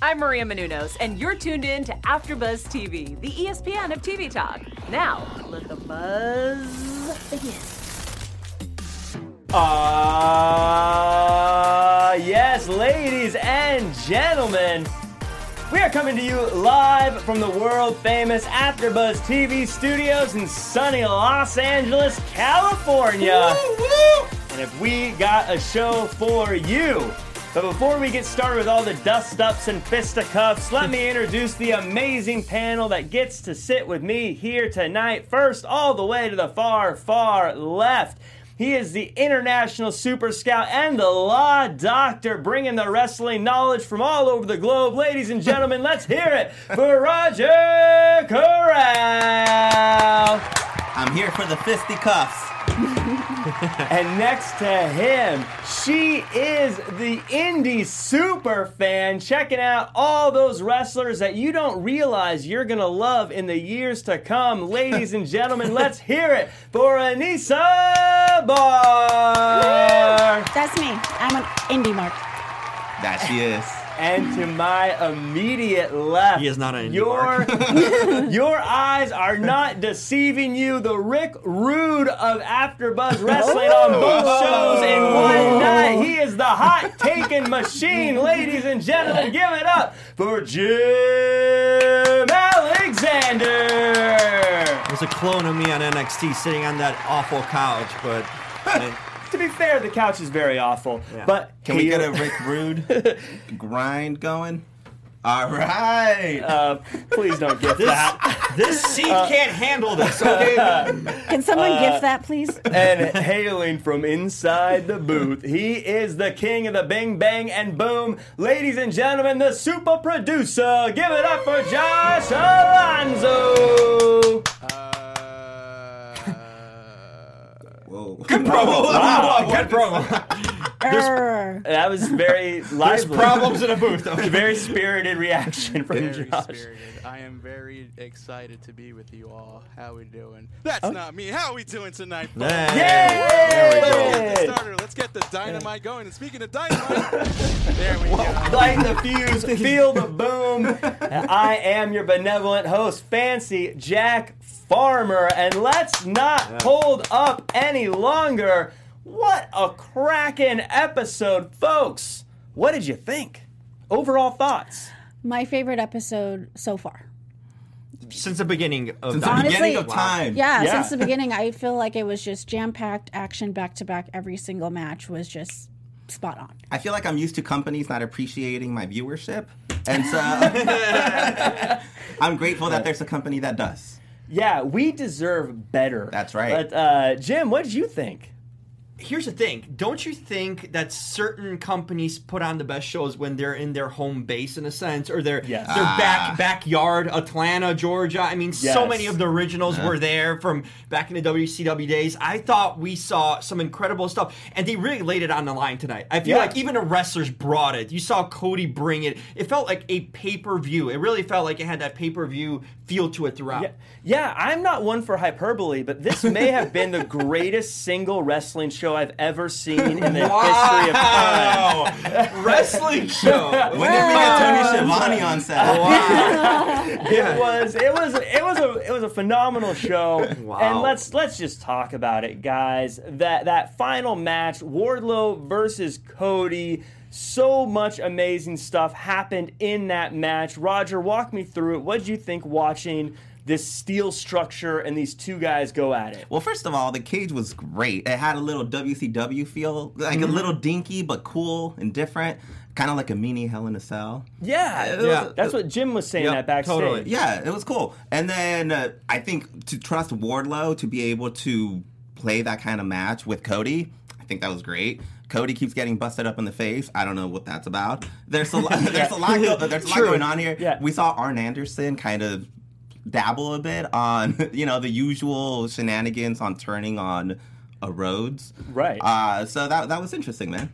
I'm Maria Menounos, and you're tuned in to AfterBuzz TV, the ESPN of TV talk. Now, let the buzz begin. Ah, yes, ladies and gentlemen, we are coming to you live from the world famous AfterBuzz TV studios in sunny Los Angeles, California. And if we got a show for you. But before we get started with all the dust ups and fisticuffs, let me introduce the amazing panel that gets to sit with me here tonight. First, all the way to the far, far left. He is the international super scout and the law doctor, bringing the wrestling knowledge from all over the globe. Ladies and gentlemen, let's hear it for Roger Corral. I'm here for the fisticuffs. And next to him, she is the indie super fan, checking out all those wrestlers that you don't realize you're gonna love in the years to come. Ladies and gentlemen, let's hear it for Anissa Barr. That's me. I'm an indie mark. That she is. And to my immediate left, He is not an indie your your eyes are not deceiving you. The Rick Rude of AfterBuzz Wrestling on oh. both shows in one oh. night. He is the hot taking machine, ladies and gentlemen. Give it up for Jim Alexander. There's a clone of me on NXT sitting on that awful couch, but I- To be fair, the couch is very awful, Yeah. but Can we get a Rick Rude grind going? All right. Uh, please don't get that. this seat can't handle this. Okay, Can someone Uh, gift that, please? and hailing from inside the booth, he is the king of the bing bang and boom. Ladies and gentlemen, the super producer. Give it up for Josh Alonzo. Whoa. wow, good promo. That was very lively. There's problems in a booth. Okay. Very spirited reaction from Very Josh. spirited. I am very excited to be with you all. How we doing? That's oh. not me. How are we doing tonight? folks? Hey. Yay! Let's get this started. Let's get the dynamite going. And speaking of dynamite, there we go. Light the fuse, feel the boom. I am your benevolent host, Fancy Jack Farmer, and let's not hold up any longer. What a cracking episode, folks! What did you think? Overall thoughts? My favorite episode so far. Since the beginning of Since the the Honestly- beginning of time. Yeah, Yeah. since the beginning, I feel like it was just jam packed action back to back. Every single match was just spot on. I feel like I'm used to companies not appreciating my viewership. And so I'm grateful that there's a company that does. Yeah, we deserve better. That's right. But uh, Jim, what did you think? Here's the thing. Don't you think that certain companies put on the best shows when they're in their home base in a sense or their Yes. their Ah. back backyard, Atlanta, Georgia? I mean, so many of the originals were there from back in the WCW days. I thought we saw some incredible stuff and they really laid it on the line tonight. I feel Yeah. like even the wrestlers brought it. You saw Cody bring it. It felt like a pay-per-view. It really felt like it had that pay-per-view feel to it throughout. Yeah, yeah, I'm not one for hyperbole, but this may have been the greatest single wrestling show I've ever seen in the history of time. Wrestling show. When did we get Tony Schiavone on set? It was it was it was a it was a phenomenal show. Wow. And let's let's just talk about it, guys. That that final match, Wardlow versus Cody. So much amazing stuff happened in that match. Roger, walk me through it. What did you think watching this steel structure and these two guys go at it? Well, first of all, the cage was great. It had a little WCW feel, like a little dinky but cool and different, kind of like a mini Hell in a Cell. Yeah, It was- Yeah. that's what Jim was saying Yep, that backstage. totally. Yeah, it was cool. And then uh, I think to trust Wardlow to be able to play that kind of match with Cody, I think that was great. Cody keeps getting busted up in the face. I don't know what that's about. There's a lot. There's a lot. Go, there's a lot going on here. Yeah. We saw Arn Anderson kind of dabble a bit on you know the usual shenanigans on turning on a Rhodes. Right. Uh, so that that was interesting, man.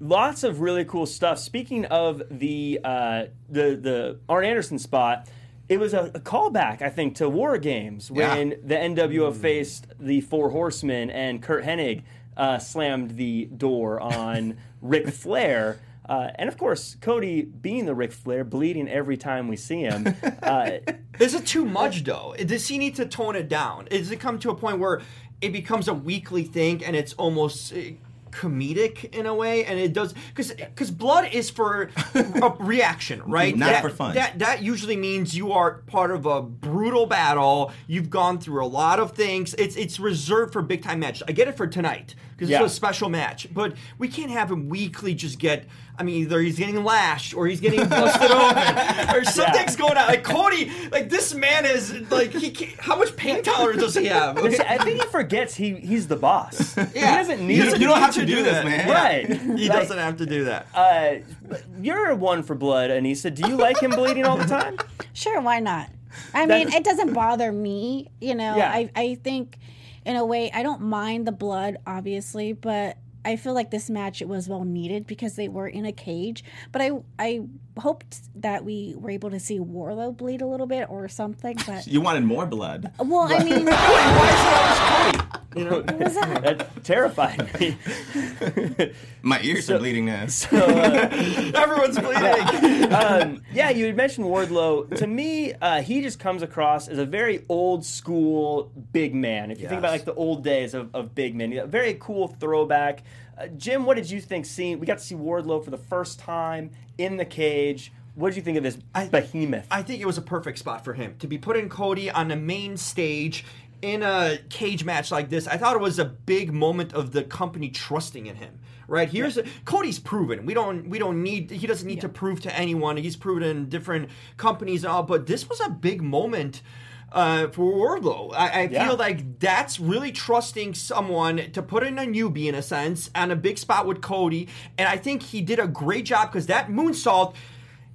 lots of really cool stuff. Speaking of the uh, the the Arn Anderson spot, it was a, a callback, I think, to War Games when Yeah. the NWO faced the Four Horsemen and Curt Hennig uh, slammed the door on Ric Flair. Uh, and of course, Cody being the Ric Flair, bleeding every time we see him. Uh, Is it too much though? Does he need to tone it down? Does it come to a point where it becomes a weekly thing and it's almost uh, comedic in a way? And it does because because blood is for a reaction, right? Not that, for fun. That that usually means you are part of a brutal battle. You've gone through a lot of things. It's it's reserved for big time matches. I get it for tonight because Yeah. it's a special match, but we can't have him weekly just get. I mean, either he's getting lashed or he's getting busted open or something's going on. Like Cody, like this man is like he. Can't, how much pain tolerance does he have? I think he forgets he he's the boss. He doesn't He need doesn't you don't have to to do do this, that. man. Right. He Like, doesn't have to do that. Uh, you're one for blood, Anissa. Do you like him bleeding all the time? Sure, why not? I That- mean, it doesn't bother me. You know, Yeah. I I think in a way I don't mind the blood, obviously, but I feel like this match it was well needed because they were in a cage. But I I hoped that we were able to see Wardlow bleed a little bit or something. But You wanted more blood. well, I mean, Why is it? You know? what was that? That terrified me. My ears are bleeding now. So, uh, Everyone's bleeding. um, yeah, you had mentioned Wardlow. To me, uh, he just comes across as a very old school big man. If you think about like the old days of, of big men, a very cool throwback. Uh, Jim, what did you think? Seeing we got to see Wardlow for the first time in the cage. What did you think of this behemoth? I think it was a perfect spot for him to be putting Cody on the main stage in a cage match like this. I thought it was a big moment of the company trusting in him. Right here's Cody's proven. We don't we don't need he doesn't need to prove to anyone. He's proven in different companies and all. But this was a big moment. Uh, for Wardlow, I, I Yeah. feel like that's really trusting someone to put in a newbie in a sense on a big spot with Cody, and I think he did a great job because that moonsault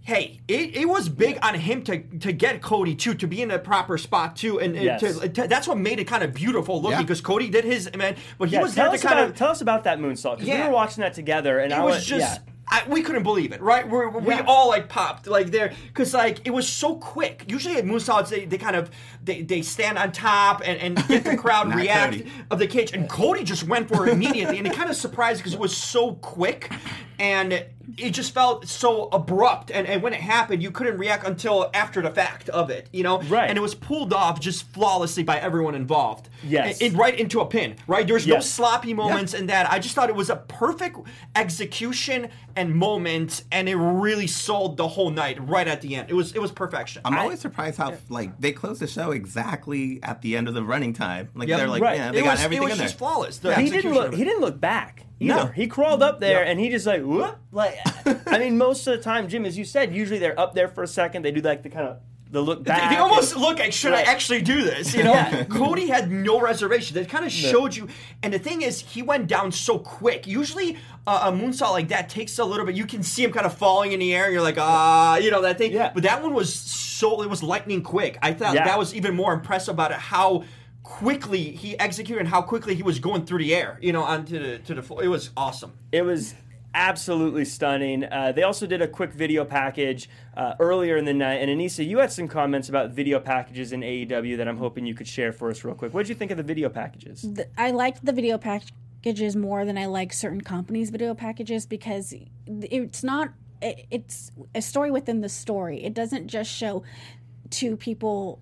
hey, it, it was big on him to to get Cody too, to be in a proper spot too, and, and Yes. to, to- that's what made it kind of beautiful looking Yeah. because Cody did his man, but he yeah, was there to kind about of tell us about that moonsault because Yeah. we were watching that together, and it I was went, just. I, we couldn't believe it, right? We're, we Yeah. all like popped like there because like it was so quick. Usually at moonsaults they, they kind of they, they stand on top and, and get the crowd react Cody. of the cage, and Cody just went for it immediately, and it kind of surprised because it was so quick, and it just felt so abrupt. And, and when it happened, you couldn't react until after the fact of it, you know? Right. And it was pulled off just flawlessly by everyone involved. Yes. It, it- right into a pin, right? there's was no sloppy moments in that. I just thought it was a perfect execution and moment, and it really sold the whole night right at the end. It was it was perfection. I'm always surprised how like they closed the show exactly at the end of the running time. Like Yep. they're like, Right. yeah, they it got was, everything it was in there. just flawless. The he didn't look. He didn't look back. Either. No. He crawled up there Yep. and he just like whoop. Like I mean, most of the time, Jim, as you said, usually they're up there for a second. They do like the kind of the look back. they almost and- look like, should Right. I actually do this? You know, Yeah. Cody had no reservation. That kind of showed you. And the thing is, he went down so quick. Usually, uh, a moonsault like that takes a little bit. You can see him kind of falling in the air. And you're like, ah, you know that thing. Yeah. But that one was so. It was lightning quick. I thought Yeah. that was even more impressive about it. How quickly he executed and how quickly he was going through the air. You know, onto the to the floor. It was awesome. It was absolutely stunning. Uh, they also did a quick video package uh, earlier in the night. And Anissa, you had some comments about video packages in AEW that I'm hoping you could share for us real quick. What did you think of the video packages? th- I liked the video packages more than I like certain companies' video packages because it's not. it- It's a story within the story. It doesn't just show two people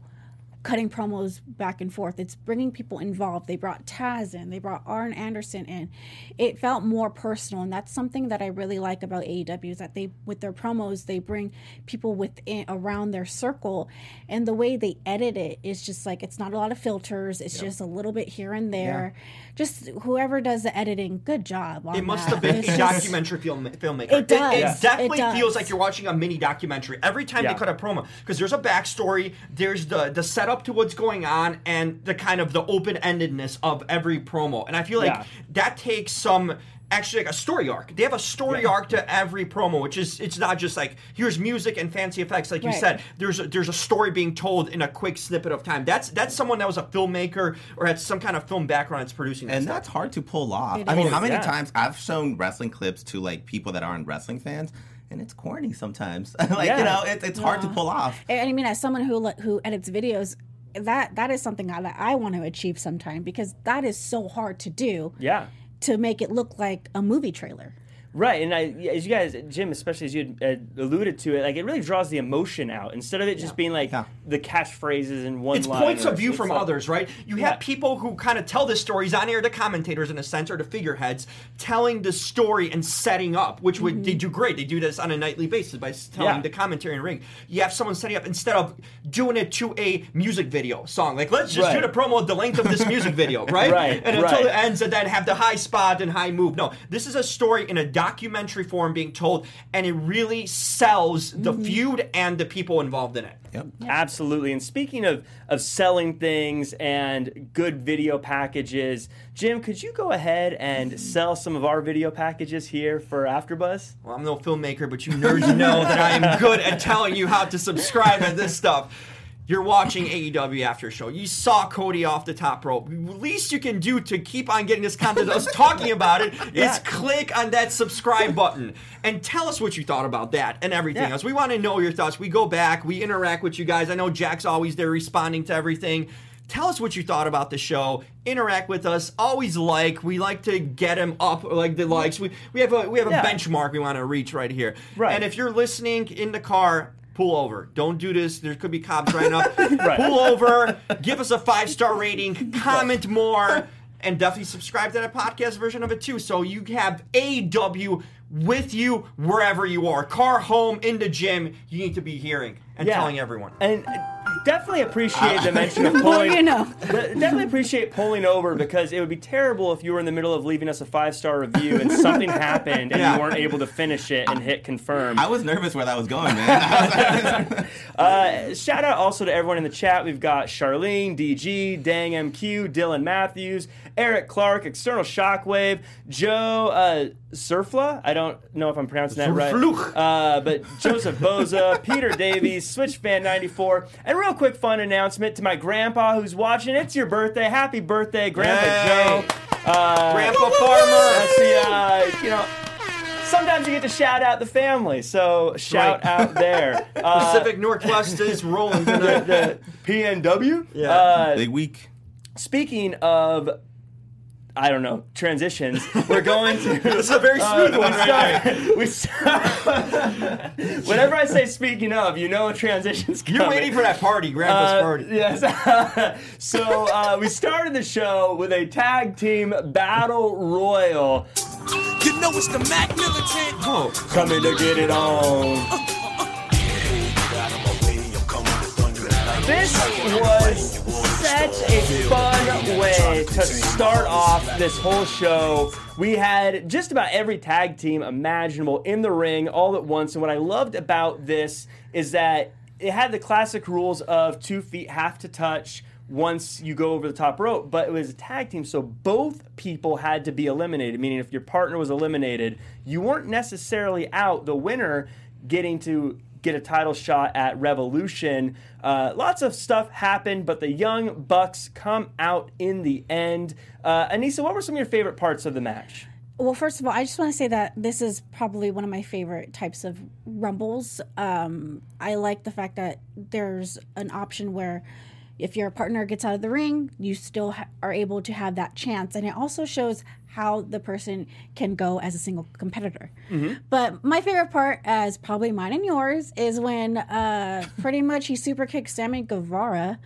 cutting promos back and forth. It's bringing people involved. They brought Taz in. They brought Arn Anderson in. It felt more personal, and that's something that I really like about AEW is that they, with their promos, they bring people within around their circle, and the way they edit it is just like it's not a lot of filters. It's just a little bit here and there. Just whoever does the editing, good job. On It must that. have been a documentary film filmmaker. It does. It, Yeah. definitely It does. feels like you're watching a mini documentary every time Yeah. they cut a promo because there's a backstory, there's the the setup to what's going on, and the kind of the open endedness of every promo. And I feel like Yeah. that takes some. Actually, like a story arc. They have a story Yeah. arc to every promo, which is it's not just like here's music and fancy effects, like you said. There's a, there's a story being told in a quick snippet of time. That's that's someone that was a filmmaker or had some kind of film background that's producing. That and stuff. that's hard to pull off. It I mean, is. how many Yeah. times I've shown wrestling clips to like people that aren't wrestling fans, and it's corny sometimes. like Yeah. you know, it, it's hard to pull off. And I mean, as someone who le- who edits videos, that that is something I, that I want to achieve sometime because that is so hard to do Yeah. to make it look like a movie trailer. Right, and I, as you guys, Jim, especially as you had uh, alluded to it, like it really draws the emotion out instead of it just being like Yeah. the catchphrases and one. It's points of view from like, others, right? You Yeah. have people who kind of tell the stories on air, to commentators in a sense, or to figureheads, telling the story and setting up, which would they do great. They do this on a nightly basis by telling Yeah. the commentary in the ring. You have someone setting up instead of doing it to a music video song. Like, let's just do the promo the length of this music video, right? Right, And until right. it ends, and then have the high spot and high move. No, this is a story in a documentary form being told, and it really sells the mm-hmm. feud and the people involved in it. Yep. Absolutely. And speaking of of selling things and good video packages, Jim, could you go ahead and mm-hmm. sell some of our video packages here for AfterBuzz? Well, I'm no filmmaker, but you nerds know that I am good at telling you how to subscribe to this stuff. You're watching AEW After Show. You saw Cody off the top rope. The least you can do to keep on getting this content, us talking about it, is Yeah. click on that subscribe button and tell us what you thought about that and everything Yeah. else. We want to know your thoughts. We go back, we interact with you guys. I know Jack's always there responding to everything. Tell us what you thought about the show. Interact with us. Always like. We like to get him up, like the likes. We, we have a we have a Yeah. benchmark we want to reach right here. Right. And if you're listening in the car, pull over. Don't do this. There could be cops right up. Right. Pull over. Give us a five star rating. Comment more. And definitely subscribe to that podcast version of it too. So you have AW with you wherever you are. Car, home, in the gym. You need to be hearing and Yeah. telling everyone. And definitely appreciate the mention of The more pulling. you know. Definitely appreciate pulling over because it would be terrible if you were in the middle of leaving us a five star review and something happened and Yeah. you weren't able to finish it and hit confirm. I was nervous where that was going, man. Uh, shout out also to everyone in the chat. We've got Charlene, DG, Dang MQ, Dylan Matthews, Eric Clark, External Shockwave, Joe uh, Surfla. I don't know if I'm pronouncing that right. Uh, but Joseph Boza, Peter Davies, SwitchFan94. And real quick fun announcement to my grandpa who's watching. It's your birthday. Happy birthday, Grandpa Yay. Joe. Uh, Grandpa Farmer. That's the, uh, you know, sometimes you get to shout out the family. So shout right. out there. Uh, Pacific Northwest is rolling the, tonight. the PNW. Yeah. Uh, Big week. speaking of, I don't know transitions. We're going to. This is a very smooth Uh, one we right start, we start, whenever I say speaking of, you know a transition's coming. You're waiting for that party, Grandpa's Uh, party. yes. so uh, we started the show with a tag team battle royal. You know it's the Mac Militant. Oh, Coming to get it on. This was such a fun way to start off this whole show. We had just about every tag team imaginable in the ring all at once. And what I loved about this is that it had the classic rules of two feet have to touch once you go over the top rope, but it was a tag team, so both people had to be eliminated. Meaning, if your partner was eliminated, you weren't necessarily out. The winner getting to get a title shot at Revolution. Uh, lots of stuff happened, but the Young Bucks come out in the end. Uh, Anissa, what were some of your favorite parts of the match? Well, first of all, I just want to say that this is probably one of my favorite types of rumbles. Um, I like the fact that there's an option where if your partner gets out of the ring, you still ha- are able to have that chance. And it also shows how the person can go as a single competitor. But my favorite part, as probably mine and yours, is when uh, pretty much he super kicks Sammy Guevara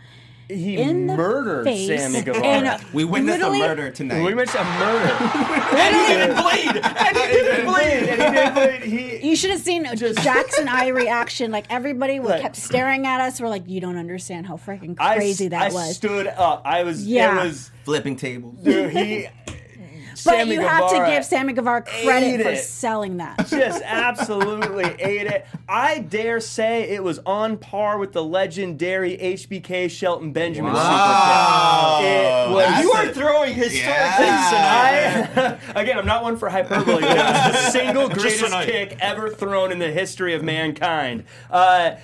He in the murdered face. Sammy Guevara. And, uh, We witnessed a murder tonight. we witnessed a murder. and he didn't bleed. And he didn't bleed. and he didn't bleed. He, You should have seen Jack's and I reaction. Like everybody was kept staring at us. We're like, you don't understand how freaking I, crazy that I was. stood up. I was. Yeah. It was. Flipping tables. Dude, he. But Sammy you have to give Sammy Guevara credit for it. selling that. just absolutely ate it. I dare say it was on par with the legendary HBK Shelton Benjamin Wow. super. It was. You are throwing historic Yeah. things tonight. I, again, I'm not one for hyperbole. But it was the single greatest kick ever thrown in the history of mankind. Uh,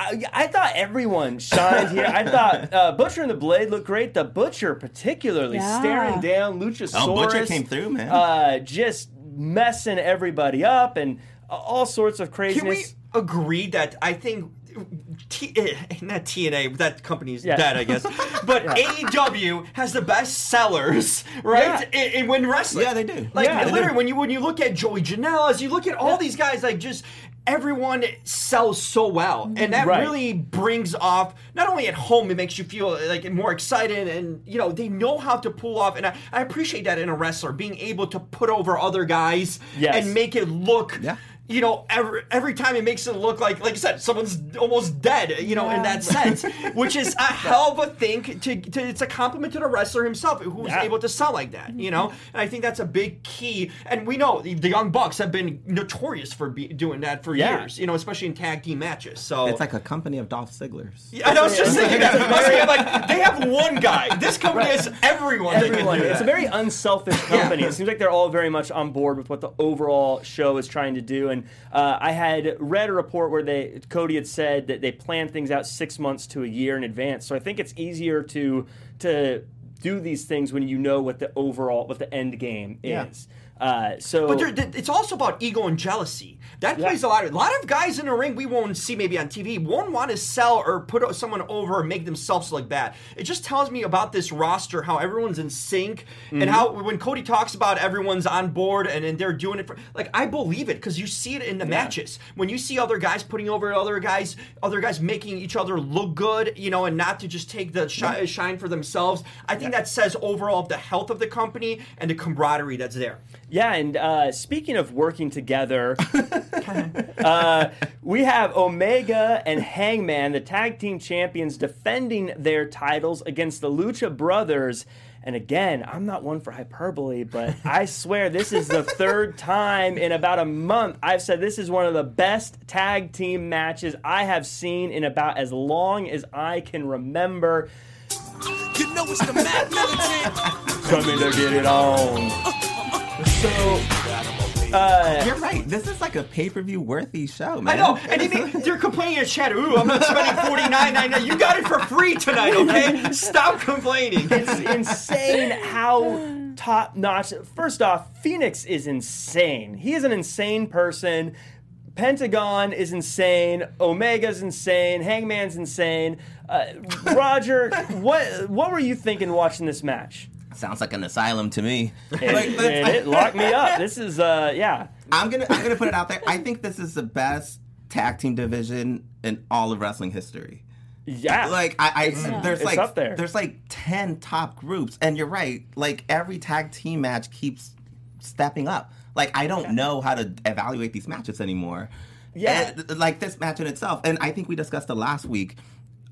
I, I thought everyone shined here. I thought uh, Butcher and the Blade looked great. The Butcher, particularly, Yeah. staring down Luchasaurus. Oh, Butcher came through, man. Uh, just messing everybody up and all sorts of craziness. Can craziness. we agree that I think T, not TNA, that company's Yeah. dead, I guess. But AEW has the best sellers, right? Yeah. In, in when wrestling, Yeah, they do. Like Yeah, they literally, do. when you when you look at Joey Janela, as you look at all these guys, like just everyone sells so well, and that Right. really brings off. Not only at home, it makes you feel like more excited, and you know they know how to pull off. And I, I appreciate that in a wrestler being able to put over other guys Yes. and make it look. Yeah. You know, every every time it makes it look like, like I said, someone's almost dead. You know, in that sense, which is a hell of a thing. To, to it's a compliment to the wrestler himself, who's Yeah. able to sell like that. You know, mm-hmm. and I think that's a big key. And we know the, the Young Bucks have been notorious for be, doing that for Yeah. years. You know, especially in tag team matches. So It's like a company of Dolph Zigglers. Yeah, and I was just thinking that. I was thinking, like, they have one guy. This company has everyone. that can Everyone. do It's a very unselfish company. It seems like they're all very much on board with what the overall show is trying to do. And uh, I had read a report where they Cody had said that they plan things out six months to a year in advance. So I think it's easier to to do these things when you know what the overall what the end game Yeah. Uh, so But there, it's also about ego and jealousy. That Yeah. plays a lot. Of, a lot of guys in the ring we won't see maybe on TV won't want to sell or put someone over and make themselves look bad. It just tells me about this roster, how everyone's in sync, Mm-hmm. and how when Cody talks about everyone's on board and, and they're doing it for like I believe it because you see it in the matches when you see other guys putting over other guys, other guys making each other look good, you know, and not to just take the shi- shine for themselves. I think that says overall of the health of the company and the camaraderie that's there. Yeah, and uh, speaking of working together, uh, we have Omega and Hangman, the tag team champions, defending their titles against the Lucha Brothers. And again, I'm not one for hyperbole, but I swear this is the third time in about a month I've said this is one of the best tag team matches I have seen in about as long as I can remember. You know it's the Mac Militant. Coming to get it on. So, You're right. This is like a pay per view worthy show, man. I know, and even they're complaining in chat. Ooh, I'm not spending forty nine ninety. You got it for free tonight, okay? Stop complaining. it's insane how top notch. First off, Fénix is insane. He is an insane person. Pentagon is insane. Omega's insane. Hangman's insane. Uh, Roger, what what were you thinking watching this match? Sounds like an asylum to me. It, Like, it, it locked me up. This is uh yeah. I'm gonna I'm gonna put it out there. I think this is the best tag team division in all of wrestling history. Yeah. Like I, I there's It's like there. there's like ten top groups, and you're right. Like every tag team match keeps stepping up. Like I don't know how to evaluate these matches anymore. Yeah. And, like this match in itself, and I think we discussed it last week.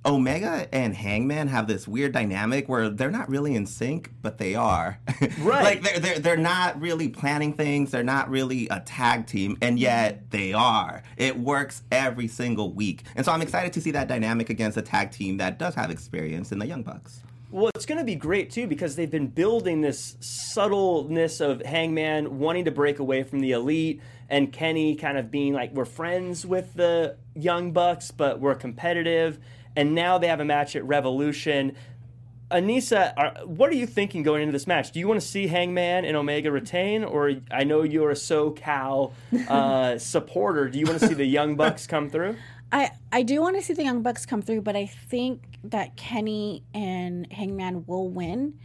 Omega and Hangman have this weird dynamic where they're not really in sync, but they are. Right. like they're, they're they're not really planning things. They're not really a tag team, and yet they are. It works every single week, and so I'm excited to see that dynamic against a tag team that does have experience in the Young Bucks. Well, it's going to be great too because they've been building this subtleness of Hangman wanting to break away from the elite and Kenny kind of being like, we're friends with the Young Bucks, but we're competitive. And now they have a match at Revolution. Anissa, are, what are you thinking going into this match? Do you want to see Hangman and Omega retain, or I know you're a SoCal uh, supporter. Do you want to see the Young Bucks come through? I, I do want to see the Young Bucks come through, but I think that Kenny and Hangman will win,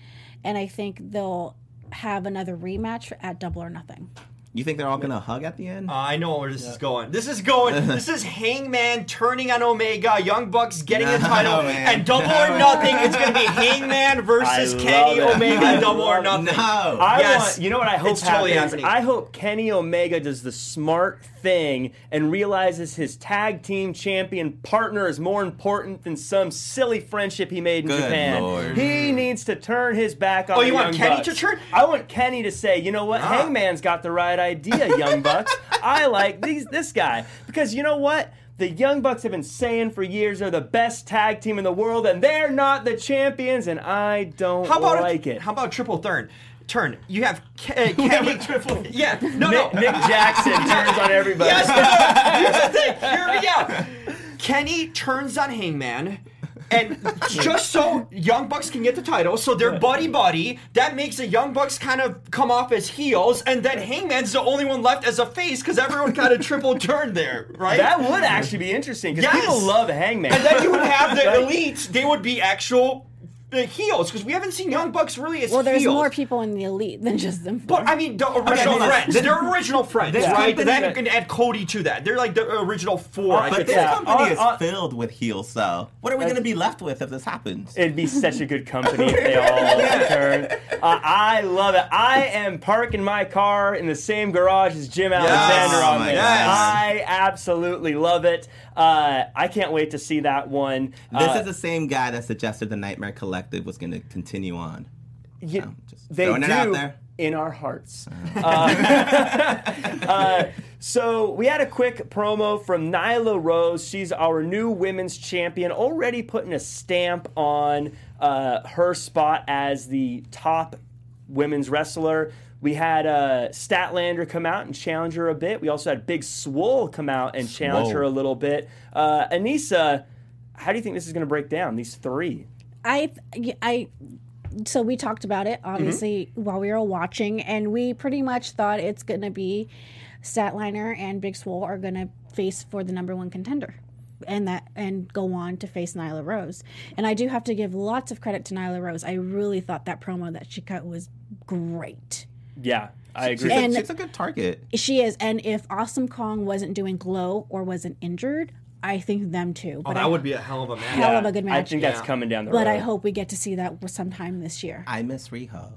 and I think they'll have another rematch at Double or Nothing. You think they're all gonna hug at the end? Uh, I know where this is going. This is going. this is Hangman turning on Omega, Young Bucks getting the title, man. and Double No. or Nothing. It's going to be Hangman versus I Kenny it. Omega, I Double or Nothing. no. I Yes. want, you know what I hope It's totally happens? happening. I hope Kenny Omega does the smart thing and realizes his tag team champion partner is more important than some silly friendship he made in Good Japan. Lord. He needs to turn his back on Oh, you want Kenny Bucks. to turn? I want Kenny to say, you know what, Ah. Hangman's got the right idea, Young Bucks. I like these this guy because you know what. The Young Bucks have been saying for years they're the best tag team in the world, and they're not the champions, and I don't How about like it. How about triple turn? Turn. You have Ke- uh, Kenny. triple- Yeah. No. Nick, no. Nick Jackson turns on everybody. Yes, no, no. Here's the thing. Hear me out. Kenny turns on Hangman, and just so Young Bucks can get the title, so they're buddy buddy. That makes the Young Bucks kind of come off as heels, and then Hangman's the only one left as a face because everyone kind of triple turned there, right? That would actually be interesting because Yes. people love Hangman. and then you would have the elites; they would be actual uh, heels because we haven't seen Young Bucks really as Well, there's heels. more people in the elite than just them. four. But I mean, the original this- friends. They're original friends, This right? company- Then you can add Cody to that. They're like the original four. I But could this. Yeah. company Uh, is uh, filled with heels, though. What are we going to be left with if this happens? It'd be such a good company if they all returned. Uh, I love it. I am parking my car in the same garage as Jim Alexander Oh on my this. God. I absolutely love it. Uh, I can't wait to see that one. This Uh, is the same guy that suggested the Nightmare Collective was going to continue on. I'm just they throwing do it out there. in our hearts. Uh, uh, so we had a quick promo from Nyla Rose. She's our new women's champion, already putting a stamp on uh, her spot as the top women's wrestler. We had uh, Statlander come out and challenge her a bit. We also had Big Swole come out and challenge Swole. her a little bit. Uh, Anissa, how do you think this is going to break down? These three. I, I, so we talked about it mm-hmm. obviously while we were watching, and we pretty much thought it's going to be Statlander and Big Swole are going to face for the number one contender. And that and go on to face Nyla Rose. And I do have to give lots of credit to Nyla Rose. I really thought that promo that she cut was great. Yeah, I She's, agree. a, she's a good target. She is, and if Awesome Kong wasn't doing glow or wasn't injured, I think them too. Oh, But that I, would be a hell of a match. hell of a good match. I match. think that's Yeah. coming down the road. but I hope we get to see that sometime this year. I miss Riho.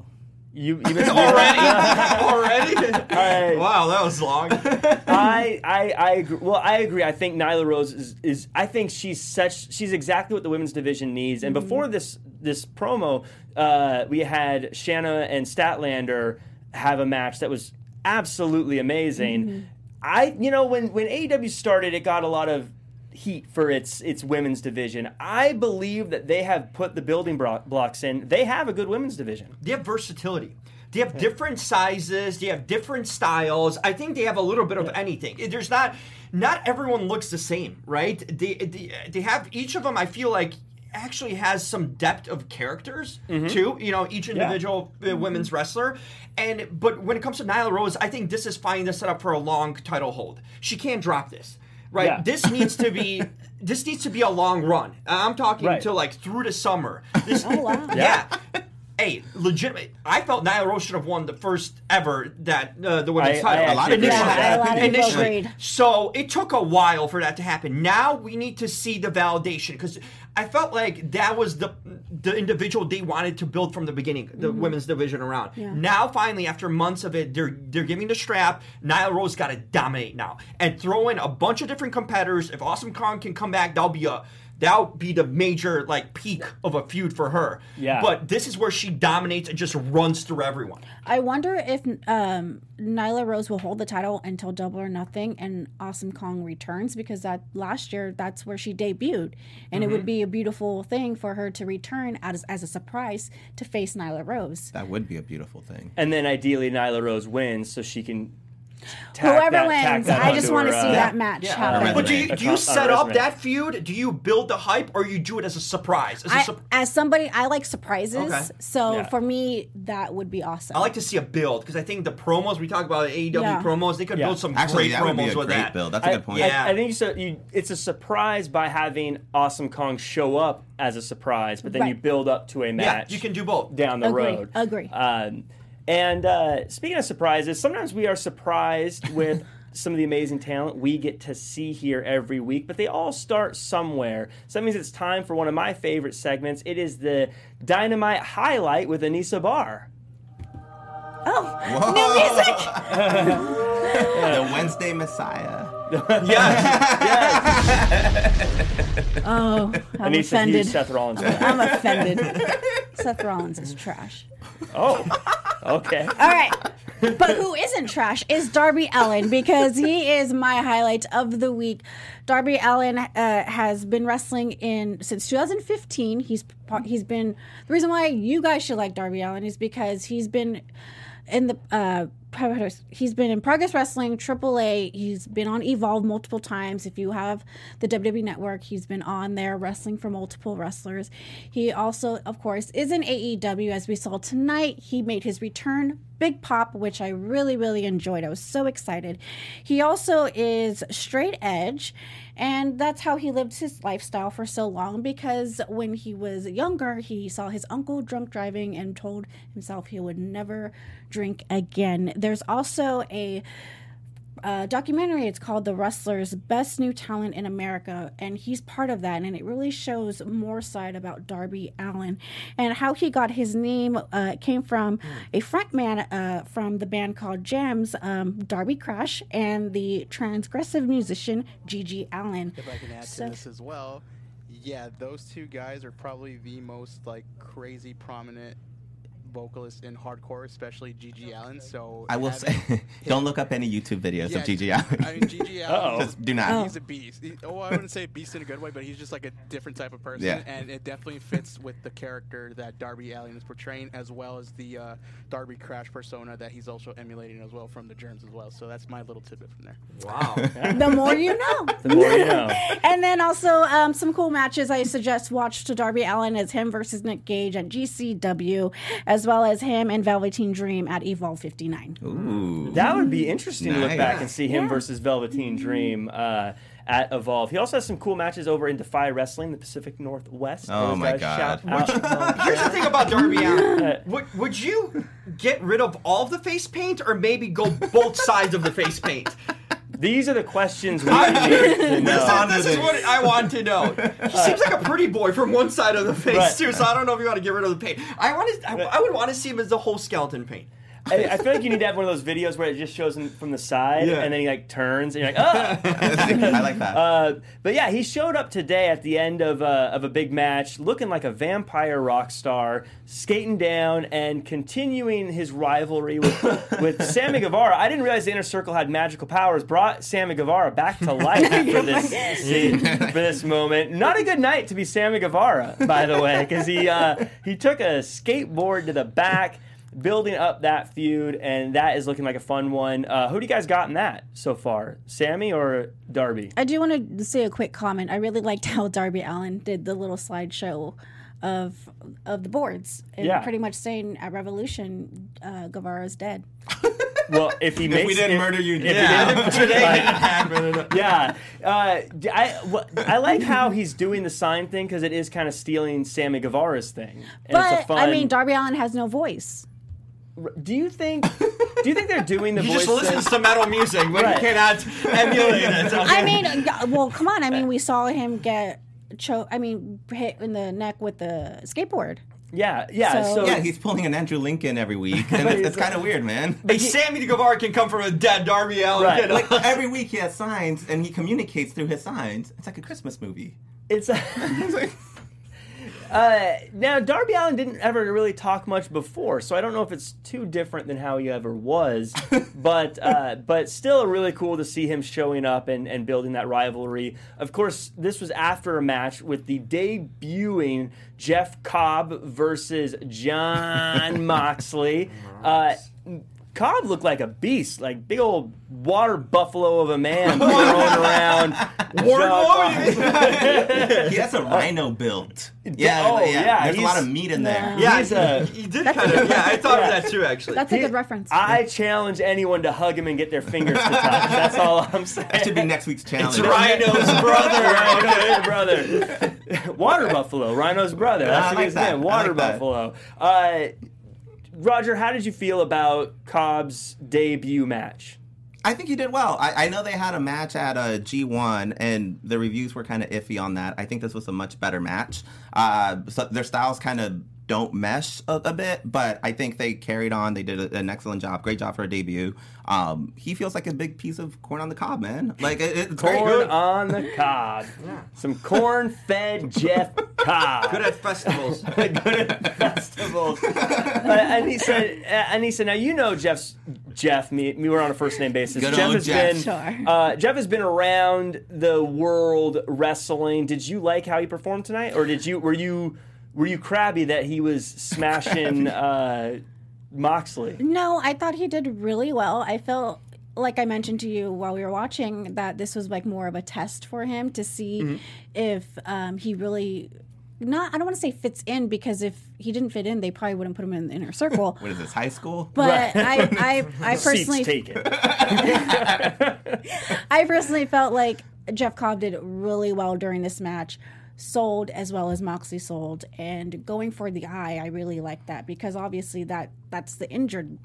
you. you missed Already? Already? right. Wow, that was long. I, I, I agree. Well, I agree. I think Nyla Rose is, is. I think she's such. She's exactly what the women's division needs. And before this this promo, uh, we had Shanna and Statlander have a match that was absolutely amazing. I, you know, when when AEW started, it got a lot of heat for its its women's division. I believe that they have put the building bro- blocks in. They have a good women's division. they have versatility. They have different sizes. They have different styles. I think they have a little bit of anything. There's not, not everyone looks the same, right? They, they, they have each of them. I feel like actually has some depth of characters too. You know, each individual uh, women's wrestler. And but when it comes to Nyla Rose, I think this is fine to set up for a long title hold. She can't drop this. Right, Yeah. this needs to be this needs to be a long run. I'm talking Right. to like through the summer. This, Oh, wow. yeah. Hey, legitimate. I felt Nyla Rose should have won the first ever that uh, the women's I- I title. A lot of initially. have that a lot of initially. So it took a while for that to happen. Now we need to see the validation because I felt like that was the the individual they wanted to build from the beginning, the Mm-hmm. women's division around. Now finally, after months of it, they're they're giving the strap. Nyla Rose got to dominate now and throw in a bunch of different competitors. If Awesome Kong can come back, that'll be a that'll be the major like peak of a feud for her. Yeah. But this is where she dominates and just runs through everyone. I wonder if um, Nyla Rose will hold the title until Double or Nothing and Awesome Kong returns because that last year that's where she debuted, and it Mm-hmm. would be a beautiful thing for her to return as as a surprise to face Nyla Rose. That would be a beautiful thing. And then ideally Nyla Rose wins so she can. Tack Whoever that- wins, I just want to see uh, that match happen. But do you, do you set up that feud? Do you build the hype, or you do it as a surprise? As a I, sup- as somebody, I like surprises, Okay. so Yeah. for me that would be awesome. I like to see a build because I think the promos we talk about AEW Yeah. promos, they could Yeah. build some Actually, great that would be promos a with great that. build. That's a good point. Yeah. I, I think so. You, it's a surprise by having Awesome Kong show up as a surprise, but then you build up to a match. Yeah, match. you can do both. down the Agree, road. agree. Um, and uh, speaking of surprises, sometimes we are surprised with some of the amazing talent we get to see here every week, but they all start somewhere. So that means it's time for one of my favorite segments. It is the Dynamite Highlight with Anissa Barr. oh, new music. The Wednesday Messiah. Oh, I'm offended. Seth Rollins. I'm offended. Seth Rollins is trash. oh, okay. All right. But who isn't trash is Darby Allin because he is my highlight of the week. Darby Allin uh, has been wrestling in since 2015. He's he's been the reason why you guys should like Darby Allin is because he's been in the uh, he's been in Progress Wrestling, AAA. He's been on Evolve multiple times. If you have the WWE Network, he's been on there wrestling for multiple wrestlers. He also, of course, is in AEW as we saw tonight. He made his return Big Pop, which I really, really enjoyed. I was so excited. He also is straight edge, and that's how he lived his lifestyle for so long because when he was younger, he saw his uncle drunk driving and told himself he would never drink again. There's also a uh, documentary. It's called The Wrestlers Best New Talent in America, and he's part of that. And it really shows more side about Darby Allin and how he got his name. Uh, came from a frontman uh, from the band called Germs, um, Darby Crash, and the transgressive musician GG Allin. If I can add So- to this as well, yeah, those two guys are probably the most like crazy prominent vocalists in hardcore, especially GG Allin. So I will having say, don't look up any YouTube videos Yeah, of GG Allin. I mean, GG Allin. Just do not. Oh. He's a beast. He, oh, I wouldn't say beast in a good way, but he's just like a different type of person, Yeah. and it definitely fits with the character that Darby Allin is portraying, as well as the uh, Darby Crash persona that he's also emulating as well from the Germs as well. So that's my little tidbit from there. Wow. the more you know. The more you know. and then also um, some cool matches I suggest watch to Darby Allin is him versus Nick Gage at GCW, as well as him and Velveteen Dream at Evolve 59. Ooh. That would be interesting to look back and see him Yeah. versus Velveteen Dream uh, at Evolve. He also has some cool matches over in Defy Wrestling, the Pacific Northwest. Oh Those my God. shout out. Here's the thing about Darby Allin. Uh, Would, would you get rid of all of the face paint or maybe go both sides of the face paint? These are the questions we need to know. is, this is what I want to know. He uh, seems like a pretty boy from one side of the face Right. too, so I don't know if you want to get rid of the paint. I want to. I, I would want to see him as the whole skeleton paint. I, I feel like you need to have one of those videos where it just shows him from the side, Yeah. and then he like turns, and you're like, oh. I like that. Uh, but yeah, he showed up today at the end of, uh, of a big match, looking like a vampire rock star, skating down and continuing his rivalry with, with Sammy Guevara. I didn't realize the Inner Circle had magical powers. Brought Sammy Guevara back to life for this scene, for this moment. Not a good night to be Sammy Guevara, by the way, because he uh, he took a skateboard to the back. Building up that feud, and that is looking like a fun one. Uh, who do you guys got in that so far, Sammy or Darby? I do want to say a quick comment. I really liked how Darby Allin did the little slideshow of of the boards and Yeah. pretty much saying at Revolution, uh, Guevara's dead. Well, if he makes we didn't if- murder you if he didn't- Today Right. didn't happen. yeah, uh, d- I wh- I like how he's doing the sign thing because it is kind of stealing Sammy Guevara's thing. And it's a But fun, I mean, Darby Allin has no voice. Do you think do you think they're doing the He voice just listens thing? to metal music, but Right. he cannot emulate it. okay? I mean, well, come on. I mean, we saw him get cho- I mean, hit in the neck with the skateboard. Yeah, yeah. So, So- yeah, he's pulling an Andrew Lincoln every week, and it's, it's kind of weird, man. Hey, Sammy Guevara can come from a dead Darby Allin. Right. you know? Like every week he has signs, and he communicates through his signs. It's like a Christmas movie. it's. It's like- Uh, now Darby Allin didn't ever really talk much before, so I don't know if it's too different than how he ever was. but uh, but still, really cool to see him showing up and, and building that rivalry. Of course, this was after a match with the debuting Jeff Cobb versus John Moxley. Uh, Cobb looked like a beast, like big old water buffalo of a man thrown around. Wardlow, he has a rhino built. Yeah, oh, yeah, There's a lot of meat in there. Yeah, He's a- he, he did kind of. Yeah, I thought of that too, actually. That's a He- good reference. I challenge anyone to hug him and get their fingers to touch. That's all I'm saying. That should be next week's challenge. it's Rhino's brother. Rhino's brother. Water buffalo. Rhino's brother. That's I what like his that. name. Water like that. buffalo. Uh, Roger, how did you feel about Cobb's debut match? I think he did well. I, I know they had a match at uh, G1, and the reviews were kind of iffy on that. I think this was a much better match. Uh, so their styles kind of don't mesh a, a bit, but I think they carried on. They did a, an excellent job. Great job for a debut. Um, he feels like a big piece of corn on the cob, man. Like it, it's great. Corn on the cob. Some corn-fed Jeff Cobb. Good at festivals. good at festivals. and he said, uh, and he said, now you know Jeff's Jeff. Me, me, we're on a first name basis. Good Jeff old has Jeff. been, Sure. uh, Jeff has been around the world wrestling. Did you like how he performed tonight, or did you were you were you crabby that he was smashing uh, Moxley. No, I thought he did really well. I felt like I mentioned to you while we were watching that this was like more of a test for him to see Mm-hmm. if um, he really not. I don't want to say fits in because if he didn't fit in, they probably wouldn't put him in the inner circle. What is this, high school? But I, I, I personally, Seats taken. I personally felt like Jeff Cobb did really well during this match. Sold as well as Moxley sold, and going for the eye, I really like that because obviously that that's the injured.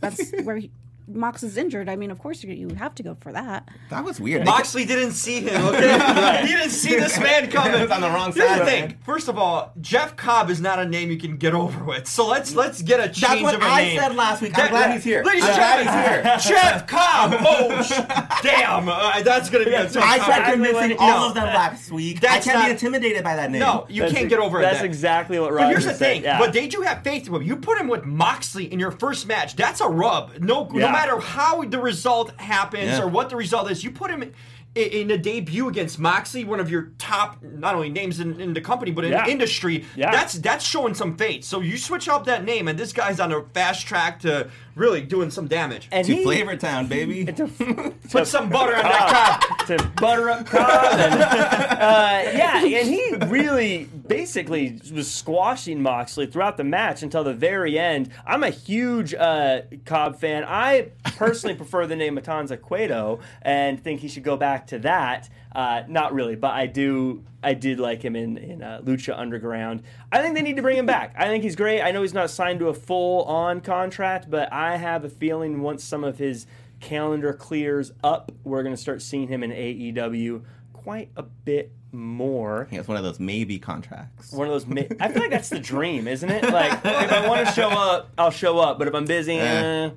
That's where he, Mox is injured. I mean, of course you you have to go for that. That was weird. Moxley didn't see him. Okay, he didn't see this man coming. He was on the wrong Here's side, the thing. First of all, Jeff Cobb is not a name you can get over with. So let's let's get a change That's what of a I name. said last week. I'm That- glad he's here. Ladies and glad gentlemen, he's here. Jeff Cobb. Oh, sh- damn! Uh, that's gonna be a tough I time. tried convincing all No. of them last week. That's I can't not- be intimidated by that name. No, you That's can't ex- get over it. That's exactly what But here's the said. thing. Yeah. But did you have faith in him? You put him with Moxley in your first match. That's a rub. No, Yeah. no matter how the result happens Yeah. or what the result is, you put him in, in a debut against Moxley, one of your top not only names in, in the company but in Yeah. the industry. Yeah. That's that's showing some faith. So you switch up that name, and this guy's on a fast track to really doing some damage. and to he, Flavor Town, baby. to, Put some butter on that cob. to butter up Cobb. And, uh, yeah, and he really basically was squashing Moxley throughout the match until the very end. I'm a huge uh, Cobb fan. I personally prefer the name Matanza Cueto and think he should go back to that. Uh, not really, but I do. I did like him in in uh, Lucha Underground. I think they need to bring him back. I think he's great. I know he's not signed to a full on contract, but I have a feeling once some of his calendar clears up, we're going to start seeing him in AEW quite a bit more. He has one of those maybe contracts. One of those. I feel like that's the dream, isn't it? Like if I want to show up, I'll show up. But if I'm busy, eh.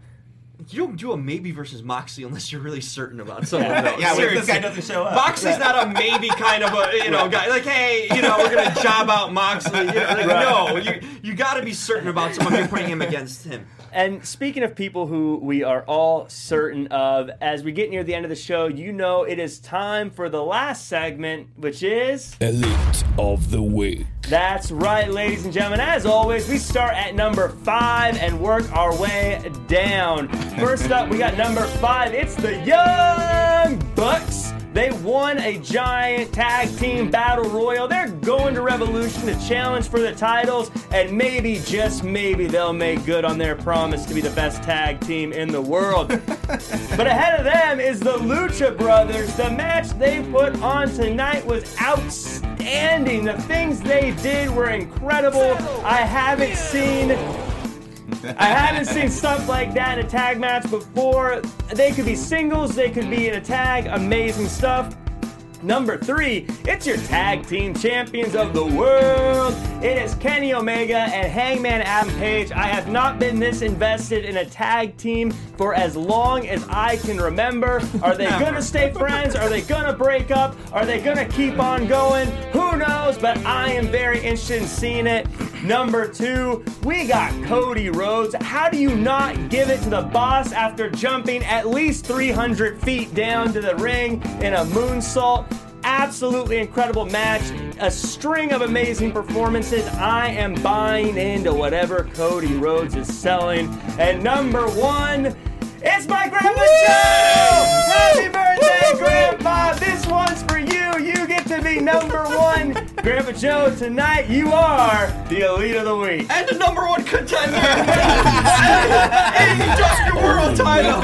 You don't do a maybe versus Moxley unless you're really certain about something. though. Yeah, when this guy doesn't show up. Moxley's not a maybe kind of a you know guy. Like, hey, you know, we're gonna job out Moxley. You know, like, No, you you got to be certain about someone you're putting him against him. And speaking of people who we are all certain of, as we get near the end of the show, you know it is time for the last segment, which is. Elite of the week. That's right, ladies and gentlemen. As always, we start at number five and work our way down. First up, we got number five. It's the Young Bucks. They won a giant tag team battle royal. They're going to Revolution to challenge for the titles, and maybe, just maybe, they'll make good on their promise to be the best tag team in the world. But ahead of them is the Lucha Brothers. The match they put on tonight was outstanding. The things they did were incredible. I haven't seen I haven't seen stuff like that in a tag match before. They could be singles, they could be in a tag. Amazing stuff. Number three, it's your tag team champions of the world. It is Kenny Omega and Hangman Adam Page. I have not been this invested in a tag team for as long as I can remember. Are they gonna stay friends? Are they gonna break up? Are they gonna keep on going? Who knows? But I am very interested in seeing it. Number two, we got Cody Rhodes. How do you not give it to the boss after jumping at least 300 feet down to the ring in a moonsault? Absolutely incredible match. A string of amazing performances. I am buying into whatever Cody Rhodes is selling. And number one, it's my Grandpa Joe! Happy birthday, Grandpa! This one's for you. You get to be number one. Grandpa Joe, tonight you are the elite of the week. And the number one contender AEW World Title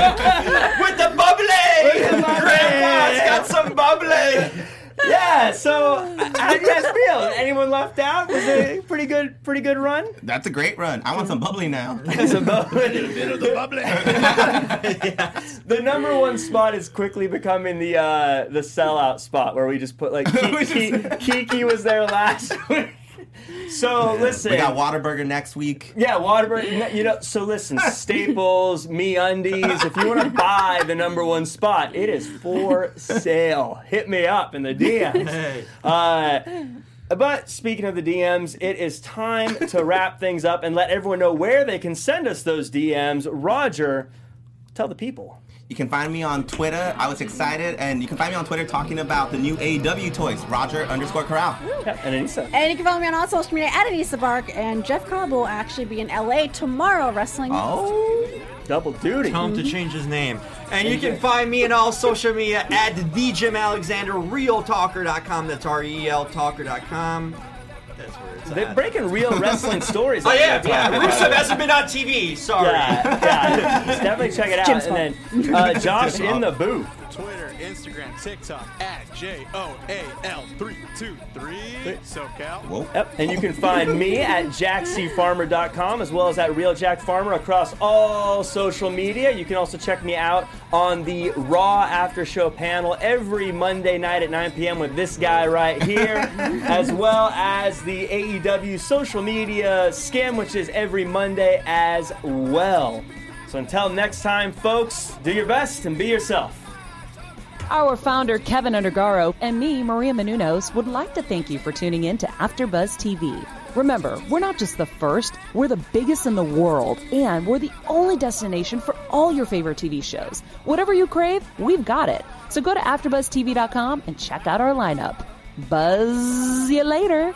with the bubbly. The bubbly. Grandpa's got some bubbly. Yeah, so how do you guys feel? Anyone left out? Was it a pretty good, pretty good run? That's a great run. I want some bubbly now. It's about- Bit of the bubbly. the number one spot is quickly becoming the uh, the sellout spot where we just put like Kiki, Kiki was there last week. So listen, We got Whataburger next week. Yeah, Whataburger. You know, so listen, Staples, Me Undies. If you want to buy the number one spot, it is for sale. Hit me up in the DMs. Uh, but speaking of the DMs, it is time to wrap things up and let everyone know where they can send us those DMs. Roger, tell the people. You can find me on Twitter. I was excited, and you can find me on Twitter talking about the new AEW toys. Roger underscore Corral. Yeah, and Anissa. And you can follow me on all social media at Anissa Bark. And Jeff Cobb will actually be in LA tomorrow wrestling. Oh, Double duty. Tell him to mm-hmm. change his name. And you can find me on all social media at the Jim Alexander, realtalker.com. That's R E L talker.com. That's where it's They're at. breaking real wrestling stories. Oh like yeah, yeah. talking Rusev hasn't been on TV. Sorry. Yeah, yeah. Just definitely check it out. Jim's and then uh, Josh in the booth. Twitter, Instagram, TikTok at J O A L three two three SoCal. whoa. Yep, and you can find me at jackcfarmer.com as well as at Real Jack Farmer across all social media. You can also check me out on the Raw After Show panel every Monday night at 9 p.m. with this guy right here, as well as the AEW social media scam, which is every Monday as well. So until next time, folks, do your best and be yourself. Our founder, Kevin Undergaro, and me, Maria Menounos, would like to thank you for tuning in to AfterBuzz TV. Remember, we're not just the first, we're the biggest in the world, and we're the only destination for all your favorite TV shows. Whatever you crave, we've got it. So go to AfterBuzzTV.com and check out our lineup. Buzz you later.